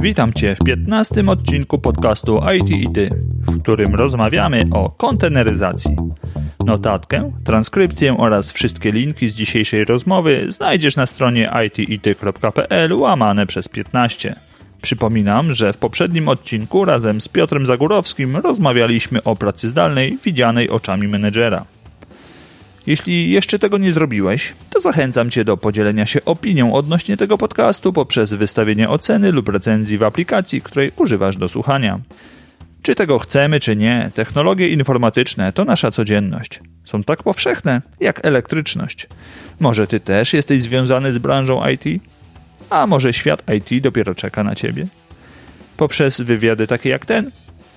Witam Cię w 15 odcinku podcastu IT i Ty, w którym rozmawiamy o konteneryzacji. Notatkę, transkrypcję oraz wszystkie linki z dzisiejszej rozmowy znajdziesz na stronie itity.pl łamane przez 15. Przypominam, że w poprzednim odcinku razem z Piotrem Zagórowskim rozmawialiśmy o pracy zdalnej widzianej oczami menedżera. Jeśli jeszcze tego nie zrobiłeś, to zachęcam Cię do podzielenia się opinią odnośnie tego podcastu poprzez wystawienie oceny lub recenzji w aplikacji, której używasz do słuchania. Czy tego chcemy, czy nie, technologie informatyczne to nasza codzienność. Są tak powszechne jak elektryczność. Może Ty też jesteś związany z branżą IT? A może świat IT dopiero czeka na Ciebie? Poprzez wywiady takie jak ten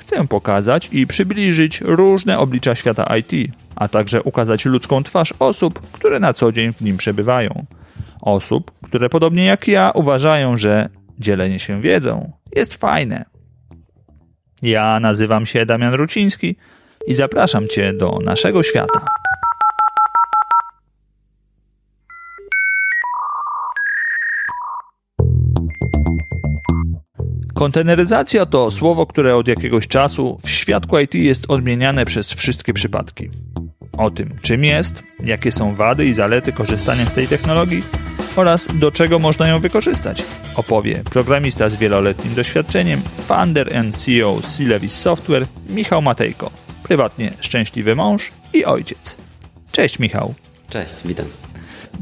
chcę pokazać i przybliżyć różne oblicza świata IT, a także ukazać ludzką twarz osób, które na co dzień w nim przebywają. Osób, które podobnie jak ja uważają, że dzielenie się wiedzą jest fajne. Ja nazywam się Damian Ruciński i zapraszam Cię do naszego świata. Konteneryzacja to słowo, które od jakiegoś czasu w świadku IT jest odmieniane przez wszystkie przypadki. O tym, czym jest, jakie są wady i zalety korzystania z tej technologii oraz do czego można ją wykorzystać, opowie programista z wieloletnim doświadczeniem, founder and CEO Silevis Software Michał Matejko, prywatnie szczęśliwy mąż i ojciec. Cześć Michał. Cześć, witam.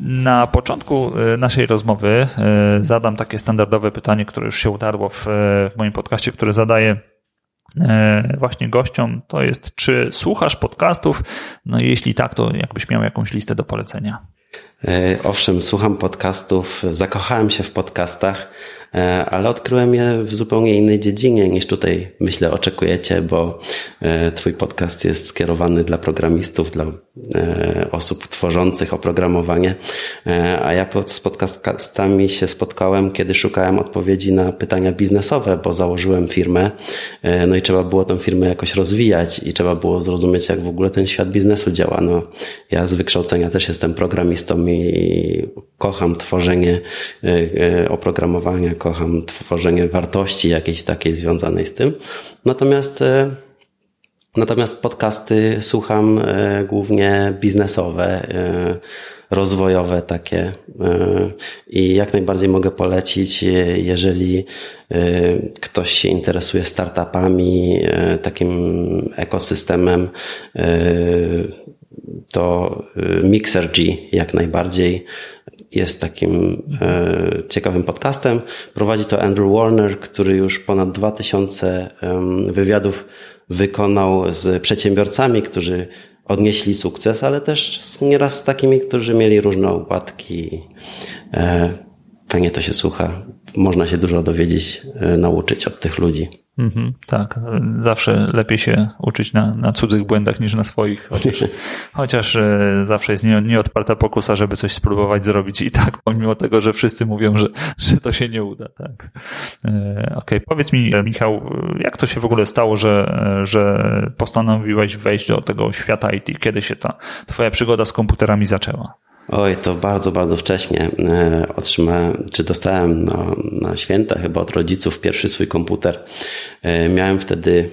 Na początku e, naszej rozmowy e, zadam takie standardowe pytanie, które już się utarło w, w moim podcaście, które zadaję e, właśnie gościom. To jest, czy słuchasz podcastów? No jeśli tak, to jakbyś miał jakąś listę do polecenia. Owszem, słucham podcastów, zakochałem się w podcastach. E, ale odkryłem je w zupełnie innej dziedzinie niż tutaj, myślę, oczekujecie, bo e, Twój podcast jest skierowany dla programistów, dla e, osób tworzących oprogramowanie, a ja z podcastami się spotkałem, kiedy szukałem odpowiedzi na pytania biznesowe, bo założyłem firmę, no i trzeba było tę firmę jakoś rozwijać i trzeba było zrozumieć, jak w ogóle ten świat biznesu działa. No, ja z wykształcenia też jestem programistą i kocham tworzenie oprogramowania, kocham tworzenie wartości jakiejś takiej związanej z tym. Natomiast e, Natomiast podcasty słucham e, głównie biznesowe, e, rozwojowe takie i jak najbardziej mogę polecić, jeżeli ktoś się interesuje startupami, takim ekosystemem, to MixerG jak najbardziej jest takim e, ciekawym podcastem. Prowadzi to Andrew Warner, który już ponad 2000 wywiadów wykonał z przedsiębiorcami, którzy odnieśli sukces, ale też nieraz z takimi, którzy mieli różne upadki. E, fajnie to się słucha. Można się dużo dowiedzieć, e, nauczyć od tych ludzi. Mhm, tak, zawsze lepiej się uczyć na, na cudzych błędach niż na swoich, chociaż, chociaż e, zawsze jest nie, nieodparta pokusa, żeby coś spróbować zrobić i tak, pomimo tego, że wszyscy mówią, że, że to się nie uda. Tak. E, okej, okay. powiedz mi, Michał, jak to się w ogóle stało, że, że postanowiłeś wejść do tego świata IT? Kiedy się ta twoja przygoda z komputerami zaczęła? Oj, to bardzo, bardzo wcześnie e, otrzymałem, czy dostałem na, na święta chyba od rodziców pierwszy swój komputer. E, miałem wtedy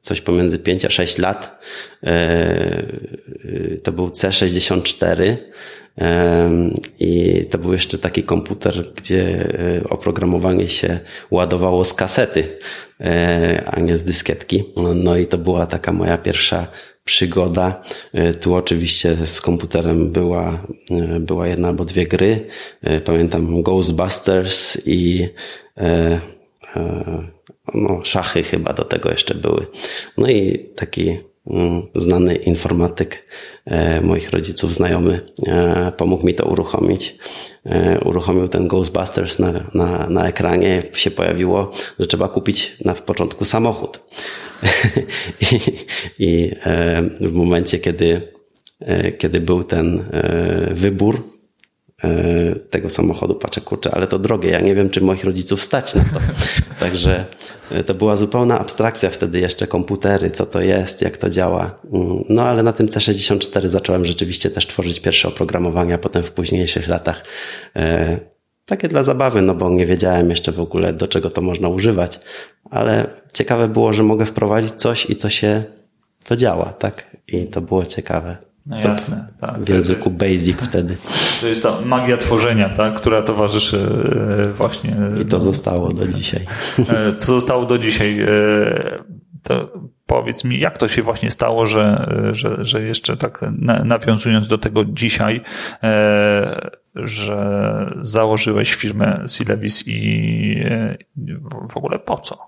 coś pomiędzy 5 a 6 lat. E, to był C64 i to był jeszcze taki komputer, gdzie oprogramowanie się ładowało z kasety, a nie z dyskietki. No i to była taka moja pierwsza przygoda. E, tu oczywiście z komputerem była, e, była jedna albo dwie gry. E, pamiętam Ghostbusters i no, szachy chyba do tego jeszcze były. No i taki znany informatyk moich rodziców, znajomy, pomógł mi to uruchomić. Uruchomił ten Ghostbusters na, na, na ekranie, się pojawiło, że trzeba kupić na początku samochód. I, i e, w momencie, kiedy, e, kiedy był ten e, wybór tego samochodu, patrzę, kurczę, ale to drogie, ja nie wiem, czy moich rodziców stać na to. Także to była zupełna abstrakcja wtedy jeszcze komputery, co to jest, jak to działa. Mm, no ale na tym C64 zacząłem rzeczywiście też tworzyć pierwsze oprogramowania, potem w późniejszych latach takie dla zabawy, no bo nie wiedziałem jeszcze w ogóle do czego to można używać, ale ciekawe było, że mogę wprowadzić coś i to się, to działa, tak? I to było ciekawe. No jasne, tak. W języku jest, Basic wtedy. To jest ta magia tworzenia, tak, która towarzyszy e, właśnie. I to zostało do dzisiaj. E, to zostało do dzisiaj. E, to powiedz mi, jak to się właśnie stało, że, że, że jeszcze tak nawiązując do tego dzisiaj, że założyłeś firmę Syllabis i w ogóle po co?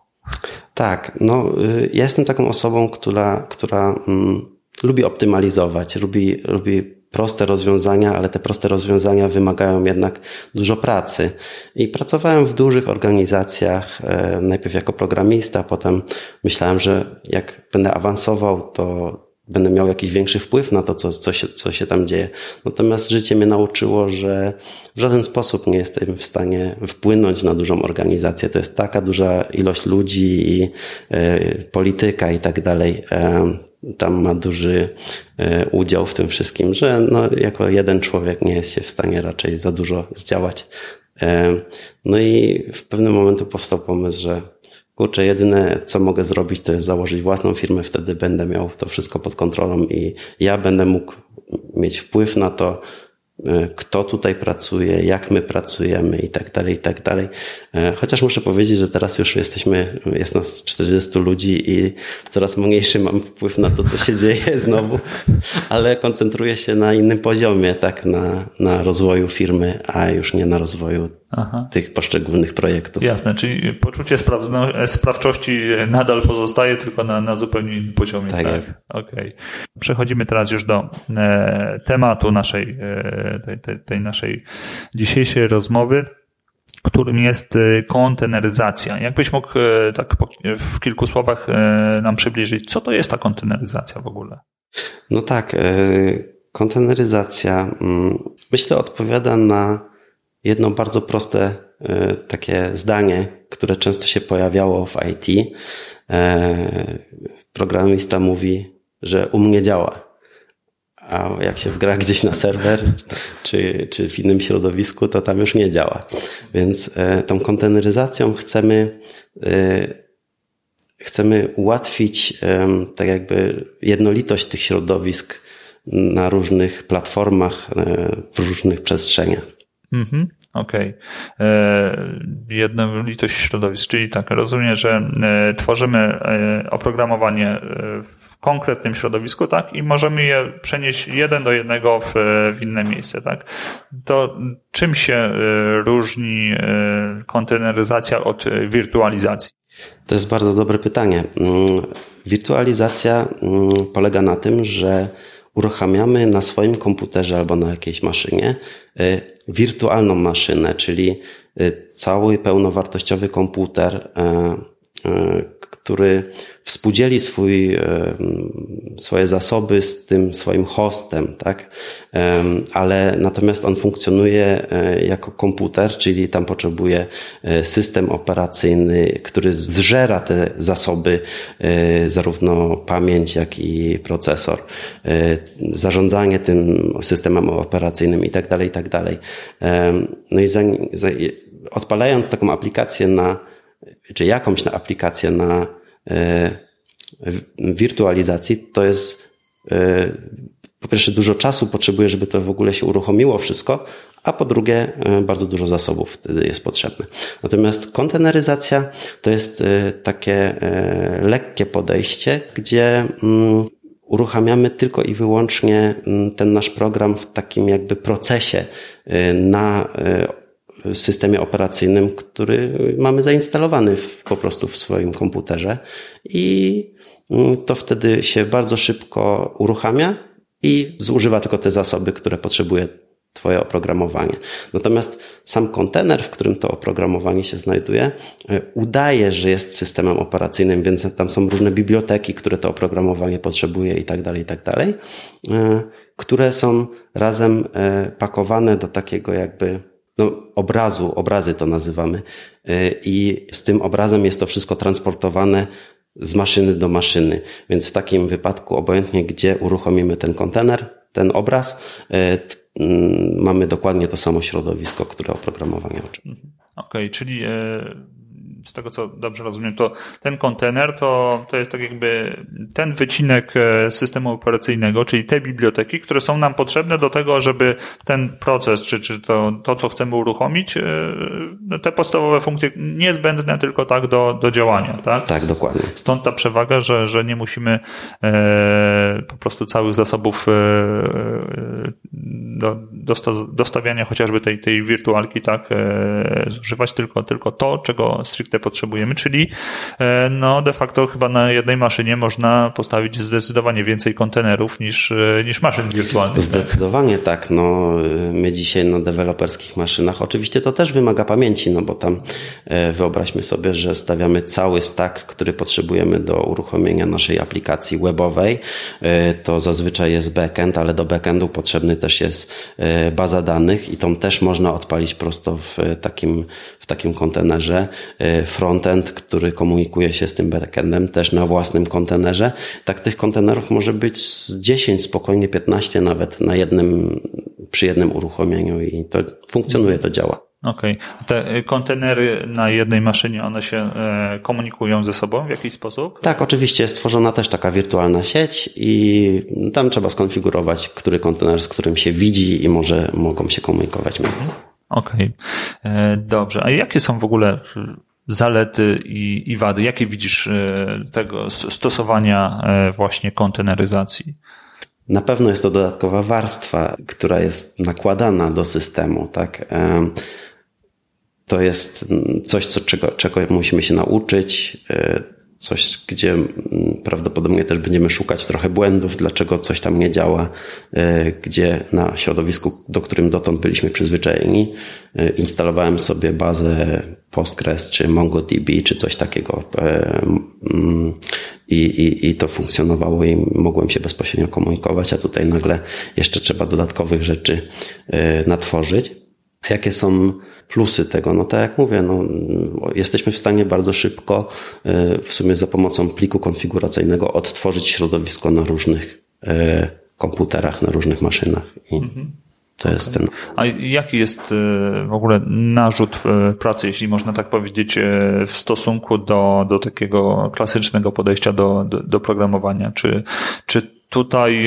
Tak, no ja jestem taką osobą, która, która mm, lubi optymalizować, lubi, lubi proste rozwiązania, ale te proste rozwiązania wymagają jednak dużo pracy. I pracowałem w dużych organizacjach, e, najpierw jako programista, potem myślałem, że jak będę awansował, to będę miał jakiś większy wpływ na to, co, co, się, co się tam dzieje. Natomiast życie mnie nauczyło, że w żaden sposób nie jestem w stanie wpłynąć na dużą organizację. To jest taka duża ilość ludzi i y, polityka i tak dalej. Y, tam ma duży e, udział w tym wszystkim, że no, jako jeden człowiek nie jest się w stanie raczej za dużo zdziałać. E, no i w pewnym momencie powstał pomysł, że kurczę, jedyne co mogę zrobić to jest założyć własną firmę, wtedy będę miał to wszystko pod kontrolą i ja będę mógł mieć wpływ na to, kto tutaj pracuje, jak my pracujemy i tak dalej, i tak dalej. E, chociaż muszę powiedzieć, że teraz już jesteśmy, jest nas 40 ludzi i coraz mniejszy mam wpływ na to, co się dzieje znowu, ale koncentruję się na innym poziomie, tak, na, na rozwoju firmy, a już nie na rozwoju Aha. tych poszczególnych projektów. Jasne, czyli poczucie sprawczości nadal pozostaje, tylko na, na zupełnie innym poziomie. Tak, tak? jest. Okay. Przechodzimy teraz już do e, tematu naszej, e, tej, tej, tej naszej dzisiejszej rozmowy którym jest e, konteneryzacja. Jakbyś mógł e, tak w kilku słowach e, nam przybliżyć, co to jest ta konteneryzacja w ogóle? No tak, konteneryzacja mm, myślę odpowiada na jedno bardzo proste e, takie zdanie, które często się pojawiało w IT. E, programista mówi, że u mnie działa. A jak się wgra gdzieś na serwer, czy, czy w innym środowisku, to tam już nie działa. Więc e, tą konteneryzacją chcemy, chcemy ułatwić tak jakby jednolitość tych środowisk na różnych platformach, w różnych przestrzeniach. Mhm. Okej. Okay. E, jednolitość środowisk, czyli tak, rozumiem, że e, tworzymy e, oprogramowanie w konkretnym środowisku, tak, i możemy je przenieść jeden do jednego w, w inne miejsce, tak. To czym się różni konteneryzacja od wirtualizacji? To jest bardzo dobre pytanie. Mm, wirtualizacja mm, polega na tym, że uruchamiamy na swoim komputerze albo na jakiejś maszynie y, wirtualną maszynę, czyli y, cały pełnowartościowy komputer, y, który współdzieli swój, e, swoje zasoby z tym swoim hostem, tak? Ale natomiast on funkcjonuje e, jako komputer, czyli tam potrzebuje e, system operacyjny, który zżera te zasoby, zarówno pamięć, jak i procesor, zarządzanie tym systemem operacyjnym i tak dalej, i tak dalej. No i za, za, odpalając taką aplikację na czy jakąś aplikację na e, wirtualizacji, to jest e, po pierwsze dużo czasu potrzebuje, żeby to w ogóle się uruchomiło wszystko, a po drugie e, bardzo dużo zasobów wtedy jest potrzebne. Natomiast konteneryzacja to jest takie lekkie podejście, gdzie mm, uruchamiamy tylko i wyłącznie mm, ten nasz program w takim jakby procesie na systemie operacyjnym, który mamy zainstalowany w, po prostu w swoim komputerze i mm, to wtedy się bardzo szybko uruchamia i zużywa tylko te zasoby, które potrzebuje Twoje oprogramowanie. Natomiast sam kontener, w którym to oprogramowanie się znajduje, e, udaje, że jest systemem operacyjnym, więc tam są różne biblioteki, które to oprogramowanie potrzebuje i tak dalej, i tak dalej, e, które są razem e, pakowane do takiego jakby no, obrazu, obrazy to nazywamy. Y, I z tym obrazem jest to wszystko transportowane z maszyny do maszyny. Więc w takim wypadku, obojętnie gdzie uruchomimy ten kontener, ten obraz, y, mm, mamy dokładnie to samo środowisko, które oprogramowanie oczekuje. Mhm. Okej, okay, czyli e, z tego co dobrze rozumiem, to ten kontener to, to jest tak jakby ten wycinek e, systemu operacyjnego, czyli te biblioteki, które są nam potrzebne do tego, żeby ten proces, czy, czy to, to co chcemy uruchomić, e, no, te podstawowe funkcje niezbędne tylko tak do, do działania, tak? Tak, dokładnie. Stąd ta przewaga, że, że nie musimy e, po prostu całych zasobów do, dostawiania chociażby tej, tej wirtualki, tak, e, zużywać tylko, tylko to, czego stricte potrzebujemy, czyli e, no de facto chyba na jednej maszynie można postawić zdecydowanie więcej kontenerów niż, e, niż maszyn wirtualnych. Tak? Zdecydowanie tak. tak. No, my dzisiaj na deweloperskich maszynach, oczywiście to też wymaga pamięci, no bo tam wyobraźmy sobie, że stawiamy cały stack, który potrzebujemy do uruchomienia naszej aplikacji webowej. To zazwyczaj jest backend, ale do backendu potrzebny też jest baza danych i tą też można odpalić prosto w takim, w takim kontenerze frontend, który komunikuje się z tym backendem też na własnym kontenerze. Tak tych kontenerów może być 10, spokojnie 15 nawet na jednym, przy jednym uruchomieniu i to funkcjonuje, to działa. Okej. Okay. Te kontenery na jednej maszynie, one się e, komunikują ze sobą w jakiś sposób? Tak, oczywiście jest stworzona też taka wirtualna sieć i tam trzeba skonfigurować, który kontener z którym się widzi i może mogą się komunikować między sobą. Okej, okay. E, dobrze. A jakie są w ogóle zalety i, i wady? Jakie widzisz e, tego stosowania właśnie konteneryzacji? Na pewno jest to dodatkowa warstwa, która jest nakładana do systemu, tak? E, to jest coś, co, czego, czego musimy się nauczyć, coś, gdzie mm, prawdopodobnie też będziemy szukać trochę błędów, dlaczego coś tam nie działa, e, gdzie na środowisku, do którym dotąd byliśmy przyzwyczajeni, e, instalowałem sobie bazę Postgres czy MongoDB czy coś takiego e, mm, i, i, i to funkcjonowało i mogłem się bezpośrednio komunikować, a tutaj nagle jeszcze trzeba dodatkowych rzeczy natworzyć. Jakie są plusy tego? No tak jak mówię, no, jesteśmy w stanie bardzo szybko e, w sumie za pomocą pliku konfiguracyjnego odtworzyć środowisko na różnych e, komputerach, na różnych maszynach. I mhm. To jest ten. A jaki jest e, w ogóle narzut pracy, jeśli można tak powiedzieć, w stosunku do, do takiego klasycznego podejścia do, do, do programowania? Czy, czy tutaj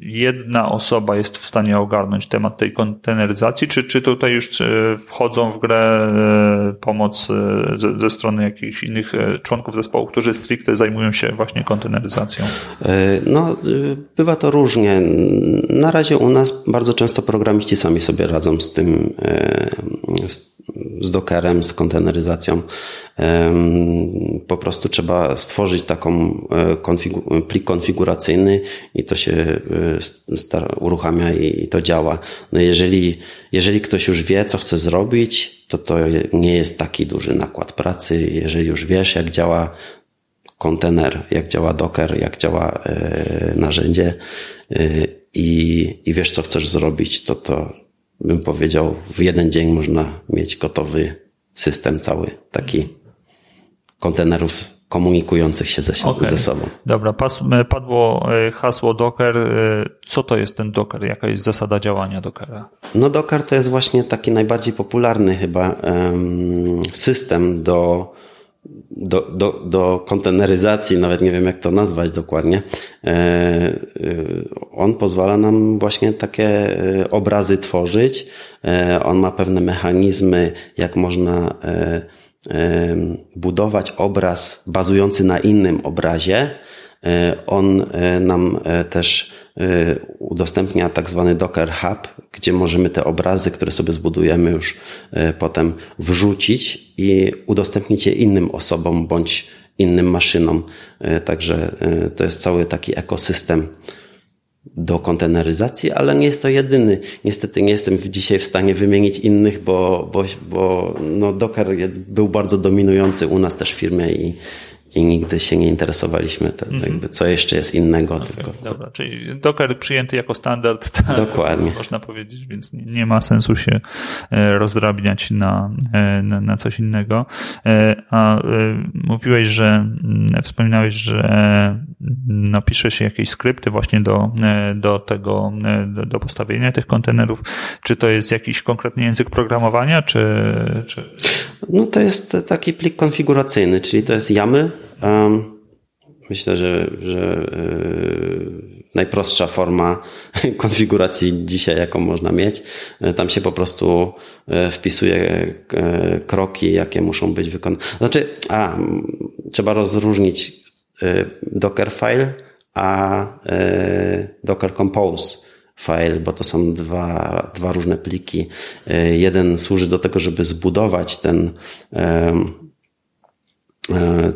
jedna osoba jest w stanie ogarnąć temat tej konteneryzacji, czy, czy tutaj już e, wchodzą w grę e, pomoc e, ze, ze strony jakichś innych członków zespołu, którzy stricte zajmują się właśnie konteneryzacją? No, bywa to różnie. Na razie u nas bardzo często programiści sami sobie radzą z tym, z, z Dockerem, z konteneryzacją. Po prostu trzeba stworzyć taką konfigu plik konfiguracyjny i to się uruchamia i to działa. No jeżeli, jeżeli ktoś już wie, co chce zrobić, to to nie jest taki duży nakład pracy. Jeżeli już wiesz, jak działa kontener, jak działa Docker, jak działa e, narzędzie e, i, i wiesz, co chcesz zrobić, to to bym powiedział, w jeden dzień można mieć gotowy system cały, taki kontenerów komunikujących się ze, okay. ze sobą. Dobra, pas, padło e, hasło Docker. E, co to jest ten Docker? Jaka jest zasada działania Dockera? No Docker to jest właśnie taki najbardziej popularny chyba system do, do, do, do konteneryzacji, nawet nie wiem jak to nazwać dokładnie. E, on pozwala nam właśnie takie obrazy tworzyć. On ma pewne mechanizmy, jak można budować obraz bazujący na innym obrazie. E, on e, nam e, też udostępnia tak zwany Docker Hub, gdzie możemy te obrazy, które sobie zbudujemy już potem wrzucić i udostępnić je innym osobom bądź innym maszynom. Także to jest cały taki ekosystem do konteneryzacji, ale nie jest to jedyny. Niestety nie jestem dzisiaj w stanie wymienić innych, bo, bo, bo no Docker był bardzo dominujący u nas też w firmie i, i nigdy się nie interesowaliśmy, tym, mm -hmm. jakby co jeszcze jest innego. Okay, tylko dobra, czyli Docker przyjęty jako standard, tak, Dokładnie. można powiedzieć, więc nie ma sensu się e, rozdrabniać na, e, na, na coś innego. E, a mówiłeś, że mm, wspominałeś, że no, piszesz jakieś skrypty właśnie do, do tego, do, do postawienia tych kontenerów. Czy to jest jakiś konkretny język programowania, czy, czy... No to jest taki plik konfiguracyjny, czyli to jest YAML. Myślę, że, że najprostsza forma konfiguracji dzisiaj, jaką można mieć. Tam się po prostu wpisuje kroki, jakie muszą być wykonane. Znaczy, a, trzeba rozróżnić Dockerfile a Docker Compose file, bo to są dwa, dwa różne pliki. Jeden służy do tego, żeby zbudować ten,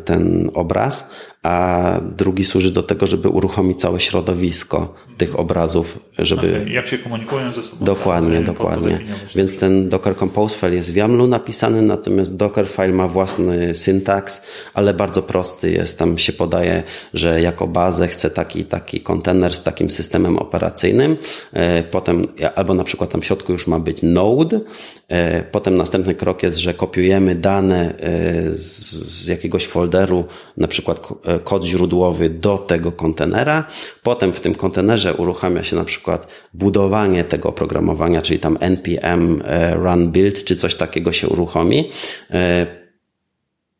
ten obraz, a drugi służy do tego, żeby uruchomić całe środowisko tych obrazów, żeby... Jak się komunikują ze sobą. Dokładnie, tak, dokładnie. Więc ten Docker Compose file jest w YAML-u napisany, natomiast Docker file ma własny syntaks, ale bardzo prosty jest. Tam się podaje, że jako bazę chce taki taki kontener z takim systemem operacyjnym. E, potem, albo na przykład tam w środku już ma być node. E, potem następny krok jest, że kopiujemy dane e, z jakiegoś folderu, na przykład kod źródłowy do tego kontenera. Potem w tym kontenerze uruchamia się na przykład budowanie tego oprogramowania, czyli tam npm e, run build, czy coś takiego się uruchomi. E,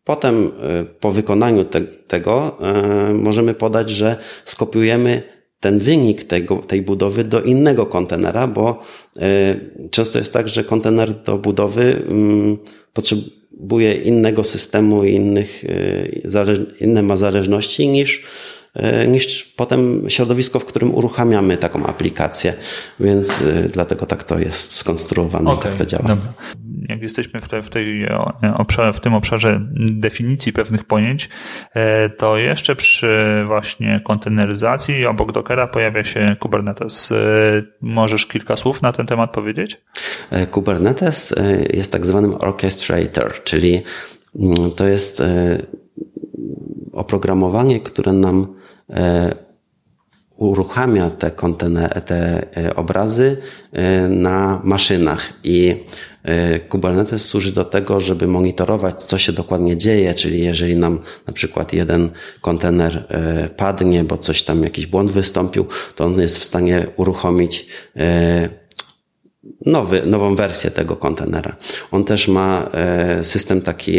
potem e, po wykonaniu te, tego możemy podać, że skopiujemy ten wynik tego, tej budowy do innego kontenera, bo często jest tak, że kontener do budowy mm, potrzebuje innego systemu i innych, inne ma zależności niż E, niż potem środowisko, w którym uruchamiamy taką aplikację. Więc e, dlatego tak to jest skonstruowane okay, i tak to działa. Dobra. Jak jesteśmy w, te, w, tej obszarze, w tym obszarze definicji pewnych pojęć, e, to jeszcze przy właśnie konteneryzacji obok Dockera pojawia się Kubernetes. Możesz kilka słów na ten temat powiedzieć? Kubernetes jest tak zwanym orchestrator, czyli mm, to jest oprogramowanie, które nam E, uruchamia te, kontener, te e, obrazy e, na maszynach. I Kubernetes służy do tego, żeby monitorować, co się dokładnie dzieje, czyli jeżeli nam na przykład jeden kontener padnie, bo coś tam, jakiś błąd wystąpił, to on jest w stanie uruchomić nowy, nową wersję tego kontenera. On też ma system taki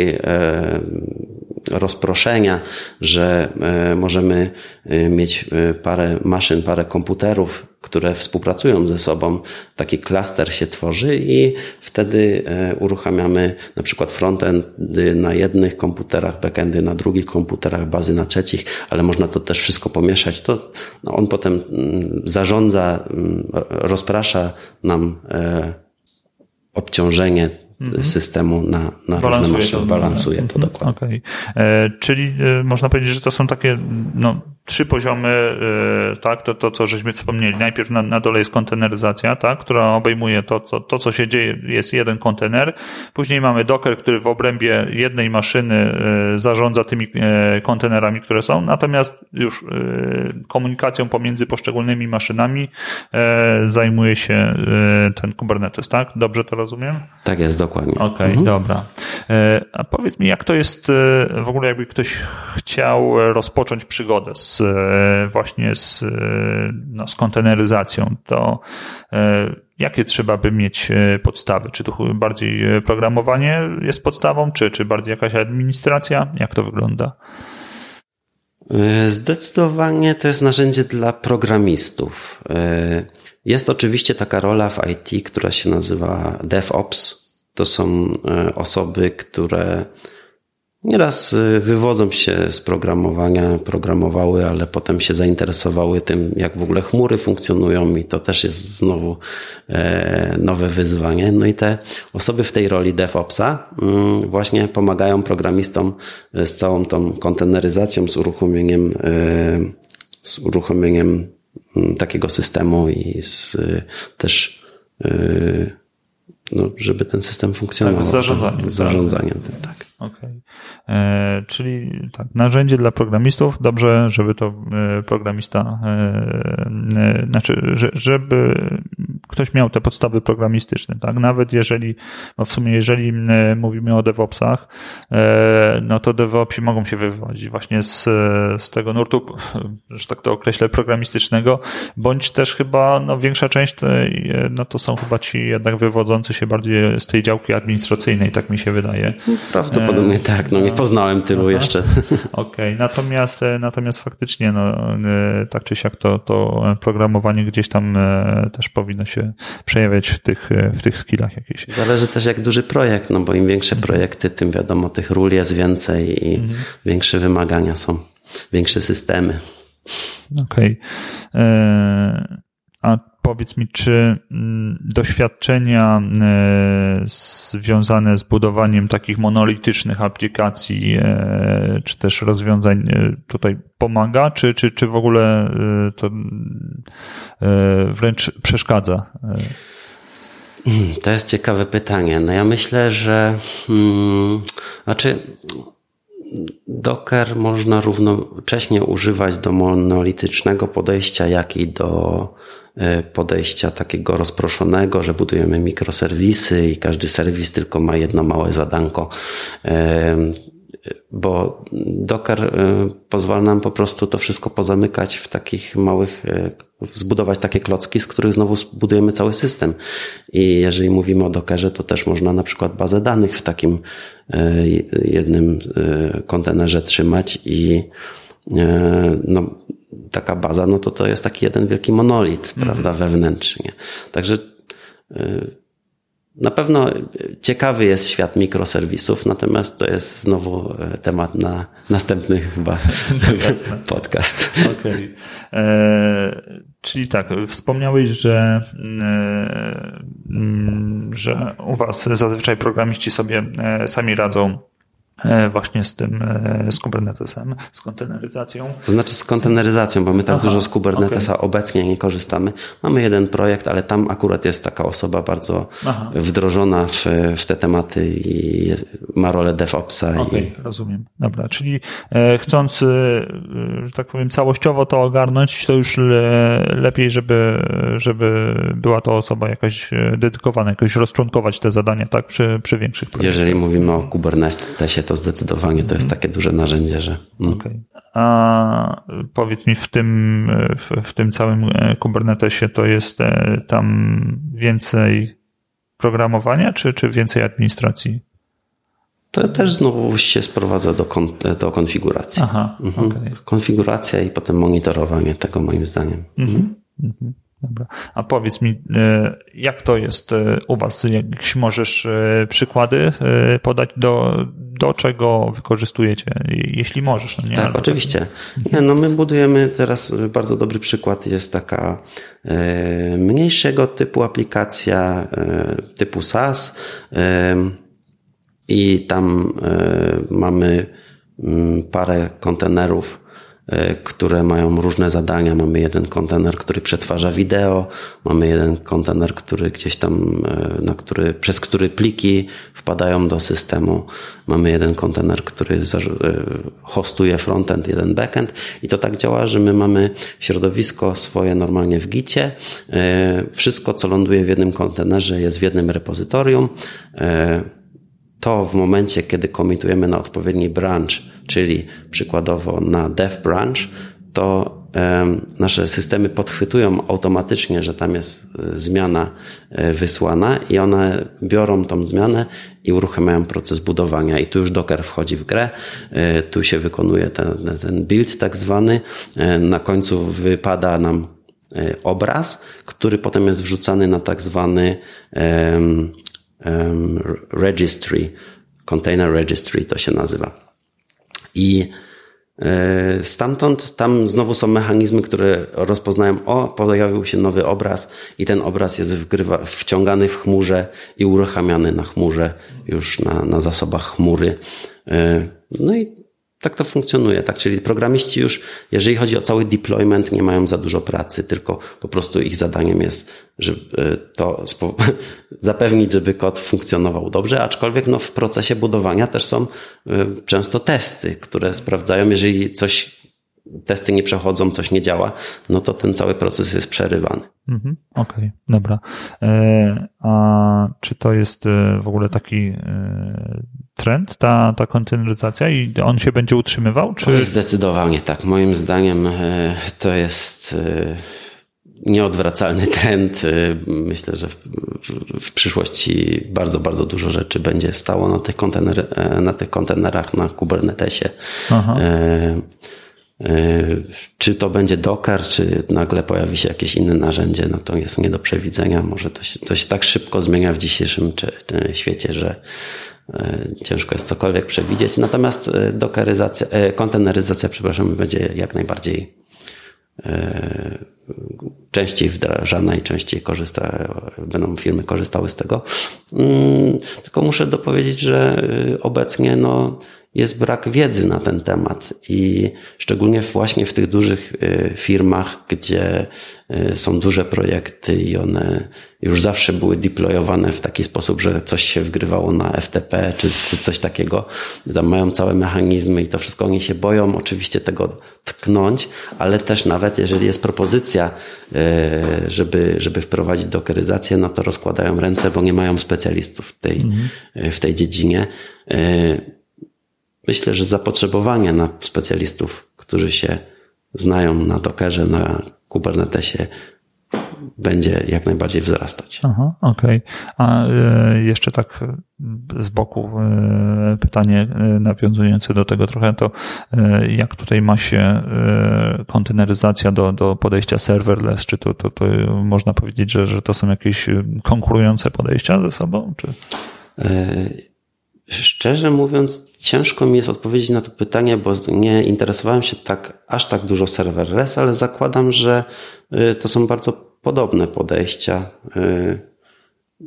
rozproszenia, że e, możemy e, mieć e, parę maszyn, parę komputerów, które współpracują ze sobą. Taki klaster się tworzy i wtedy uruchamiamy na przykład frontendy na jednych komputerach, backendy na drugich komputerach, bazy na trzecich, ale można to też wszystko pomieszać. To no, on potem mm, zarządza, mm, rozprasza nam obciążenie mhm. systemu na, na balansuje różne maszyny. Balansuje to, mhm. dokładnie. Okay. E, czyli e, można powiedzieć, że to są takie no, trzy poziomy, e, tak, to, to co żeśmy wspomnieli. Najpierw na, na dole jest konteneryzacja, tak, która obejmuje to, to, to, co się dzieje, jest jeden kontener. Później mamy Docker, który w obrębie jednej maszyny e, zarządza tymi e, kontenerami, które są, natomiast już komunikacją pomiędzy poszczególnymi maszynami zajmuje się ten Kubernetes, tak? Dobrze to rozumiem? Tak jest, dokładnie. Okej, okay, mhm. dobra. A powiedz mi, jak to jest w ogóle, jakby ktoś chciał rozpocząć przygodę z z, właśnie z, no, z konteneryzacją, to e, jakie trzeba by mieć e, podstawy? Czy to bardziej programowanie jest podstawą, czy, czy bardziej jakaś administracja? Jak to wygląda? E, zdecydowanie to jest narzędzie dla programistów. Jest oczywiście taka rola w IT, która się nazywa DevOps. To są osoby, które Nieraz y, wywodzą się z programowania, programowały, ale potem się zainteresowały tym, jak w ogóle chmury funkcjonują i to też jest znowu e, nowe wyzwanie. No i te osoby w tej roli DevOpsa mm, właśnie pomagają programistom e, z całą tą konteneryzacją, z uruchomieniem, e, z uruchomieniem mm, takiego systemu i z też no, żeby ten system funkcjonował. Tak, z zarządzaniem. Z zarządzaniem, tak. Okej. Okay. E, czyli tak, narzędzie dla programistów, dobrze, żeby to e, programista, e, znaczy, żeby ktoś miał te podstawy programistyczne, tak? Nawet jeżeli, no w sumie jeżeli mówimy o DevOpsach, no to DevOpsi mogą się wywodzić właśnie z, z tego nurtu, że tak to określę, programistycznego, bądź też chyba, no większa część, no to są chyba ci jednak wywodzący się bardziej z tej działki administracyjnej, tak mi się wydaje. Prawdopodobnie tak, no nie poznałem tylu Aha. jeszcze. Okej, okay. natomiast, e, natomiast faktycznie, no, e, tak czy siak to, to programowanie gdzieś tam e, też powinno się przejawiać w tych, w tych skillach jakichś. Zależy też jak duży projekt, no bo im większe mhm. projekty, tym wiadomo, tych ról jest więcej i mhm. większe wymagania są, większe systemy. Okej. Okay. A powiedz mi, czy mm, doświadczenia e, związane z budowaniem takich monolitycznych aplikacji, e, czy też rozwiązań e, tutaj pomaga, czy, czy, czy w ogóle to wręcz przeszkadza? Hmm, to jest ciekawe pytanie. No ja myślę, że hmm, znaczy Docker można równocześnie używać do monolitycznego podejścia, jak i do E, podejścia takiego rozproszonego, że budujemy mikroserwisy i każdy serwis tylko ma jedno małe zadanko bo Docker e, pozwala nam po prostu to wszystko pozamykać w takich małych, zbudować takie klocki, z których znowu zbudujemy cały system. I jeżeli mówimy o Dockerze, to też można na przykład bazę danych w takim jednym kontenerze trzymać i no, taka baza, no to to jest taki jeden wielki monolit, mhm. prawda, wewnętrznie. Także na pewno ciekawy jest świat mikroserwisów, natomiast to jest znowu e, temat na następny chyba podcast. Okej. Okay. E, czyli tak, wspomniałeś, że, e, że u Was zazwyczaj programiści sobie sami radzą właśnie z tym, e, z Kubernetesem, z konteneryzacją. To znaczy z konteneryzacją, bo my tak Aha, dużo z Kubernetesa okay. obecnie nie korzystamy. Mamy jeden projekt, ale tam akurat jest taka osoba bardzo Aha. wdrożona w, w te tematy i jest, ma rolę DevOpsa. Okej, okay, i... rozumiem. Dobra, czyli e, chcąc, e, że tak powiem, całościowo to ogarnąć, to już le, lepiej, żeby, żeby była to osoba jakaś dedykowana, jakoś rozczłonkować te zadania, tak, przy, przy większych projektach. Jeżeli mówimy o Kubernetesie, to to zdecydowanie to jest takie duże narzędzie, że. Mm. Okay. A powiedz mi, w tym, w, w tym całym e, Kubernetesie to jest e, tam więcej programowania, czy, czy więcej administracji? To też znowu się sprowadza do, kon, do konfiguracji. Aha, mhm. okay. Konfiguracja i potem monitorowanie tego moim zdaniem. Mhm. Mhm. Dobra. A powiedz mi, e, jak to jest u Was? Jakieś możesz przykłady podać, do, do czego wykorzystujecie, jeśli możesz? No nie? Tak, oczywiście. Nie, no my budujemy teraz, bardzo dobry przykład jest taka mniejszego typu aplikacja typu SaaS i tam mamy mm, parę kontenerów E, które mają różne zadania. Mamy jeden kontener, który przetwarza wideo, mamy jeden kontener, który gdzieś tam, e, na który, przez który pliki wpadają do systemu. Mamy jeden kontener, który e, hostuje frontend, jeden backend i to tak działa, że my mamy środowisko swoje normalnie w Gicie. Wszystko, co ląduje w jednym kontenerze jest w jednym repozytorium to w momencie, kiedy komitujemy na odpowiedni branch, czyli przykładowo na dev branch, to nasze systemy podchwytują automatycznie, że tam jest e, zmiana e, wysłana i one biorą tą zmianę i uruchamiają proces budowania. I tu już Docker wchodzi w grę, e, tu się wykonuje ten, ten build tak zwany. Na końcu wypada nam obraz, który potem jest wrzucany na tak zwany registry, container registry to się nazywa. I e, Stamtąd tam znowu są mechanizmy, które rozpoznają, o, pojawił się nowy obraz i ten obraz jest wgrywa, wciągany w chmurze i uruchamiany na chmurze, już na, na zasobach chmury. E, no i tak to funkcjonuje, tak? Czyli programiści już, jeżeli chodzi o cały deployment, nie mają za dużo pracy, tylko po prostu ich zadaniem jest, żeby to zapewnić, żeby kod funkcjonował dobrze, aczkolwiek no, w procesie budowania też są często testy, które sprawdzają, jeżeli coś testy nie przechodzą, coś nie działa, no to ten cały proces jest przerywany. Mhm, Okej, okay, dobra. E, a czy to jest e, w ogóle taki e, trend, ta, ta konteneryzacja i on się będzie utrzymywał? Czy... Zdecydowanie tak. Moim zdaniem to jest nieodwracalny trend. Myślę, że w, w, przyszłości bardzo, bardzo dużo rzeczy będzie stało na tych, kontener, na tych kontenerach na Kubernetesie. Aha. Czy to będzie Docker, czy nagle pojawi się jakieś inne narzędzie, no to jest nie do przewidzenia. Może to się, to się tak szybko zmienia w dzisiejszym świecie, że e, ciężko jest cokolwiek przewidzieć. Natomiast dockeryzacja, e, konteneryzacja, przepraszam, będzie jak najbardziej częściej wdrażana i częściej korzysta, będą firmy korzystały z tego. Mm, tylko muszę dopowiedzieć, że obecnie no, jest brak wiedzy na ten temat i szczególnie właśnie w tych dużych y, firmach, gdzie y, są duże projekty i one już zawsze były deployowane w taki sposób, że coś się wgrywało na FTP czy, czy coś takiego. Tam mają całe mechanizmy i to wszystko. Oni się boją oczywiście tego tknąć, ale też nawet jeżeli jest propozycja, y, żeby, żeby wprowadzić dokeryzację, no to rozkładają ręce, bo nie mają specjalistów w tej, mhm. w tej dziedzinie myślę, że zapotrzebowanie na specjalistów, którzy się znają na Dockerze, na Kubernetesie, będzie jak najbardziej wzrastać. Aha, okej. Okay. A y, jeszcze tak z boku y, pytanie y, nawiązujące do tego trochę, to jak tutaj ma się konteneryzacja do, do podejścia serverless? Czy to, to, to można powiedzieć, że, że to są jakieś konkurujące podejścia ze sobą? Czy? Szczerze mówiąc, ciężko mi jest odpowiedzieć na to pytanie, bo nie interesowałem się tak, aż tak dużo serverless, ale zakładam, że y, to są bardzo podobne podejścia. Y,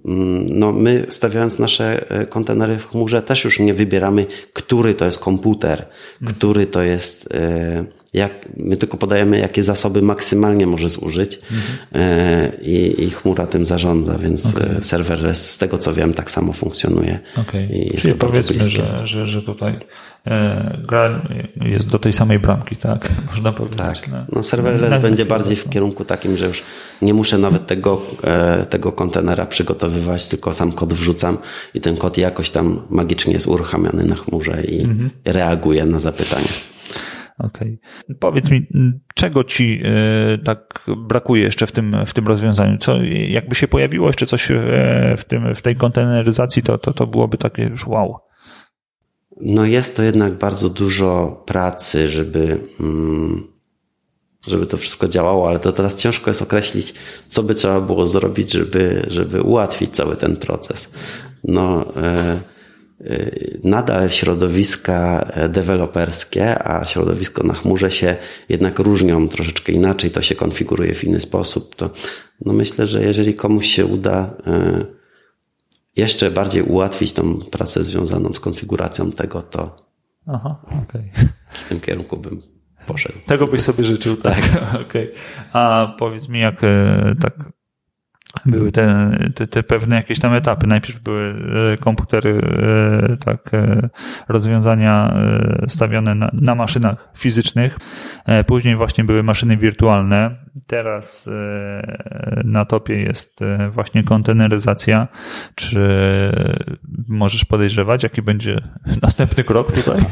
mm, no, my stawiając nasze y, kontenery w chmurze też już nie wybieramy, który to jest komputer, hmm. który to jest jak, my tylko podajemy, jakie zasoby maksymalnie może zużyć mhm. i, i chmura tym zarządza, więc okay. serverless z tego co wiem tak samo funkcjonuje. Okay. Czyli powiedzmy, że, że, że tutaj e, gra jest do tej samej bramki, tak? Można powiedzieć. Tak. No, no serverless będzie bardziej w kierunku takim, że już nie muszę nawet tego, e, tego kontenera przygotowywać, tylko sam kod wrzucam i ten kod jakoś tam magicznie jest uruchamiany na chmurze i mhm. reaguje na zapytanie. Okej. Okay. Powiedz mi, czego ci y, tak brakuje jeszcze w tym, w tym rozwiązaniu? Co, jakby się pojawiło jeszcze coś e, w, tym, w tej konteneryzacji, to, to, to byłoby takie już wow. No jest to jednak bardzo dużo pracy, żeby, mm, żeby to wszystko działało, ale to teraz ciężko jest określić, co by trzeba było zrobić, żeby, żeby ułatwić cały ten proces. No, e, nadal środowiska deweloperskie, a środowisko na chmurze się jednak różnią troszeczkę inaczej, to się konfiguruje w inny sposób. To no myślę, że jeżeli komuś się uda y, jeszcze bardziej ułatwić tą pracę związaną z konfiguracją tego, to Aha, okay. w tym kierunku bym poszedł. Tego byś sobie życzył, tak. okay. A powiedz mi, jak y, tak były te, te, te, pewne jakieś tam etapy. Najpierw były e, komputery, e, tak, e, rozwiązania stawiane na, na maszynach fizycznych, później właśnie były maszyny wirtualne. Teraz na topie jest właśnie konteneryzacja. Czy możesz podejrzewać, jaki będzie następny krok tutaj?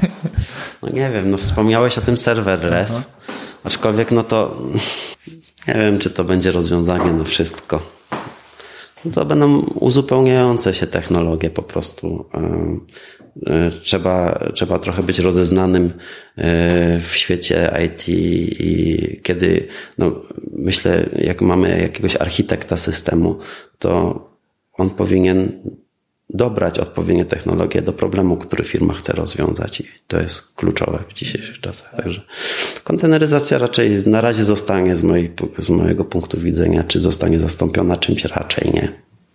No nie wiem, no wspomniałeś o tym serverless, aczkolwiek no to nie wiem, czy to będzie rozwiązanie na wszystko to będą uzupełniające się technologie po prostu. E, e, trzeba, trzeba trochę być rozeznanym e, w świecie IT i kiedy, no, myślę, jak mamy jakiegoś architekta systemu, to on powinien dobrać odpowiednie technologie do problemu, który firma chce rozwiązać i to jest kluczowe w dzisiejszych czasach. Także konteneryzacja raczej na razie zostanie z, mojej, z mojego punktu widzenia, czy zostanie zastąpiona czymś raczej nie.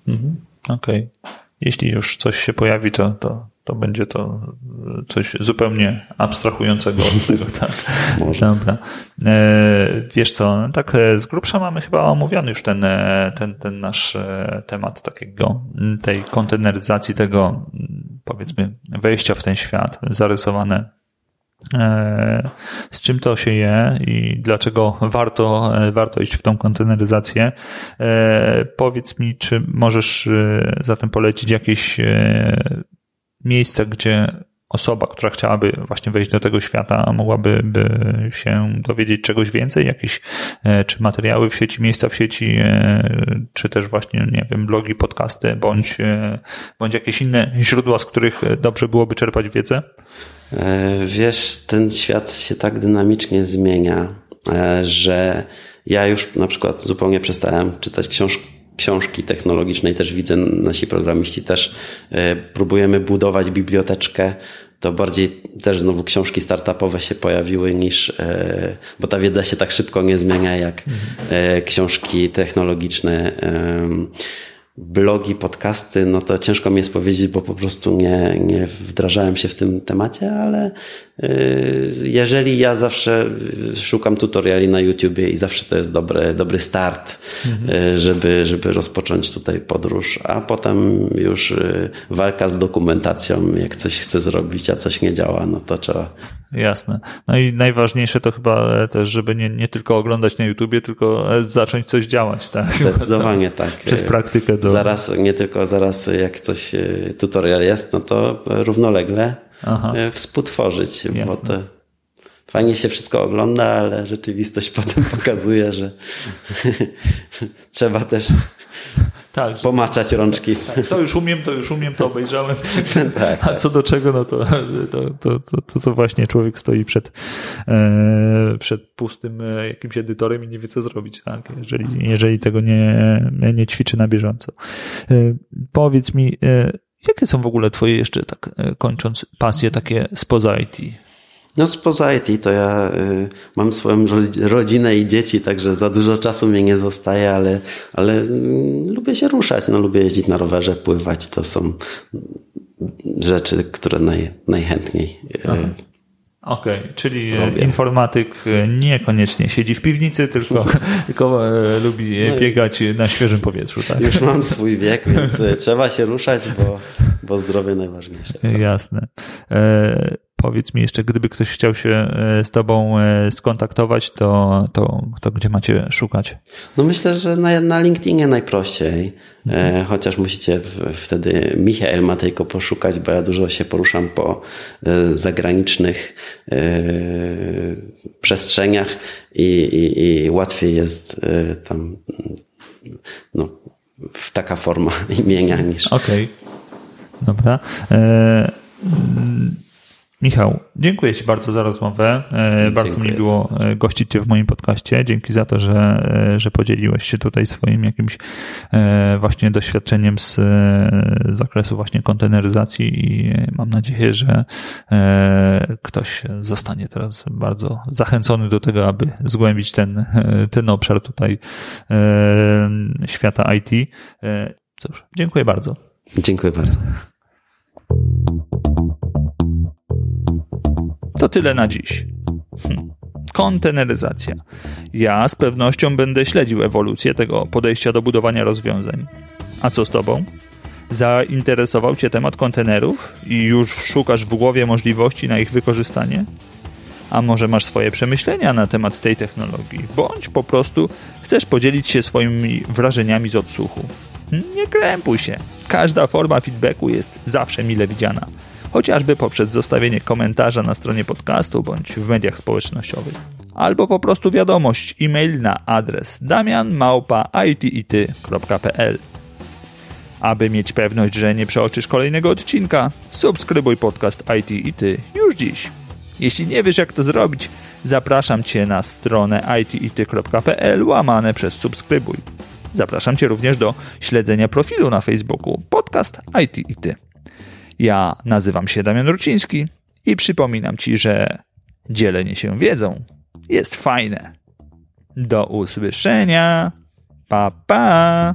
Mhm. Okej. Okay. jeśli już coś się pojawi, to, to, to będzie to coś zupełnie abstrahującego od tego. Tak. Dobra. E, wiesz co, tak z grubsza mamy chyba omówiony już ten, ten, ten nasz temat takiego, tej konteneryzacji, tego powiedzmy wejścia w ten świat, zarysowane E, z czym to się je i dlaczego warto, e, warto iść w tą konteneryzację. E, powiedz mi, czy możesz zatem polecić jakieś miejsce, gdzie osoba, która chciałaby właśnie wejść do tego świata, mogłaby by się dowiedzieć czegoś więcej, jakieś czy materiały w sieci, miejsca w sieci, czy też właśnie, nie wiem, blogi, podcasty, bądź, bądź jakieś inne źródła, z których dobrze byłoby czerpać wiedzę? E, wiesz, ten świat się tak dynamicznie zmienia, e, że ja już na przykład zupełnie przestałem czytać książ książki technologiczne i też widzę, nasi programiści też e, próbujemy budować biblioteczkę to bardziej też znowu książki startupowe się pojawiły niż, bo ta wiedza się tak szybko nie zmienia jak mhm. książki technologiczne blogi, podcasty, no to ciężko mi jest powiedzieć, bo po prostu nie, nie wdrażałem się w tym temacie, ale jeżeli ja zawsze szukam tutoriali na YouTubie i zawsze to jest dobry, dobry start, mhm. Y, żeby, żeby rozpocząć tutaj podróż, a potem już y, walka z dokumentacją, jak coś chcę zrobić, a coś nie działa, no to trzeba Jasne. No i najważniejsze to chyba też, żeby nie, nie tylko oglądać na YouTubie, tylko zacząć coś działać, tak? Zdecydowanie tak. Przez praktykę. Do... Zaraz, nie tylko zaraz jak coś e, tutorial jest, no to równolegle Aha. E, współtworzyć, Jasne. bo to fajnie się wszystko ogląda, ale rzeczywistość potem pokazuje, że trzeba też tak, pomaczać rączki. Tak, to już umiem, to już umiem, to obejrzałem. tak, A co do czego, no to, to, to, to, to właśnie człowiek stoi przed, e, przed pustym e, jakimś edytorem i nie wie, co zrobić, tak? jeżeli, jeżeli tego nie, nie ćwiczy na bieżąco. Powiedz mi, jakie są w ogóle twoje jeszcze, tak kończąc, pasje takie spoza IT? No spoza IT to ja y, mam swoją rodzinę i dzieci, także za dużo czasu mnie nie zostaje, ale, ale y, lubię się ruszać, no lubię jeździć na rowerze, pływać, to są rzeczy, które naj, najchętniej y, Okej, okay, czyli robię. informatyk niekoniecznie siedzi w piwnicy, tylko, tylko e, lubi no biegać na świeżym powietrzu. Tak? Już mam swój wiek, więc trzeba się ruszać, bo, bo zdrowie najważniejsze. Jasne. Powiedz mi jeszcze, gdyby ktoś chciał się e, z Tobą e, skontaktować, to, to, to gdzie macie szukać? No myślę, że na, na LinkedInie najprościej. E, mhm. Chociaż musicie wtedy Michael Matejko poszukać, bo ja dużo się poruszam po zagranicznych przestrzeniach i, i, i łatwiej jest tam no, taka forma imienia niż. Okej. Okay. Dobra. E Michał, dziękuję Ci bardzo za rozmowę. E, bardzo dziękuję. mi było e, gościć Cię w moim podcaście. Dzięki za to, że, e, że podzieliłeś się tutaj swoim jakimś właśnie doświadczeniem z zakresu właśnie konteneryzacji i mam nadzieję, że ktoś zostanie teraz bardzo zachęcony do tego, aby zgłębić ten, ten obszar tutaj świata IT. Cóż, dziękuję bardzo. Dziękuję bardzo. To tyle na dziś. Hm. Konteneryzacja. Ja z pewnością będę śledził ewolucję tego podejścia do budowania rozwiązań. A co z tobą? Zainteresował cię temat kontenerów i już szukasz w głowie możliwości na ich wykorzystanie? A może masz swoje przemyślenia na temat tej technologii, bądź po prostu chcesz podzielić się swoimi wrażeniami z odsłuchu? Nie krępuj się. Każda forma feedbacku jest zawsze mile widziana chociażby poprzez zostawienie komentarza na stronie podcastu bądź w mediach społecznościowych. Albo po prostu wiadomość e-mail na adres damianmałpa.itity.pl Aby mieć pewność, że nie przeoczysz kolejnego odcinka, subskrybuj podcast IT i Ty już dziś. Jeśli nie wiesz jak to zrobić, zapraszam Cię na stronę itity.pl łamane przez subskrybuj. Zapraszam Cię również do śledzenia profilu na Facebooku podcast IT i Ty. Ja nazywam się Damian Ruciński i przypominam Ci, że dzielenie się wiedzą jest fajne. Do usłyszenia. Pa, pa!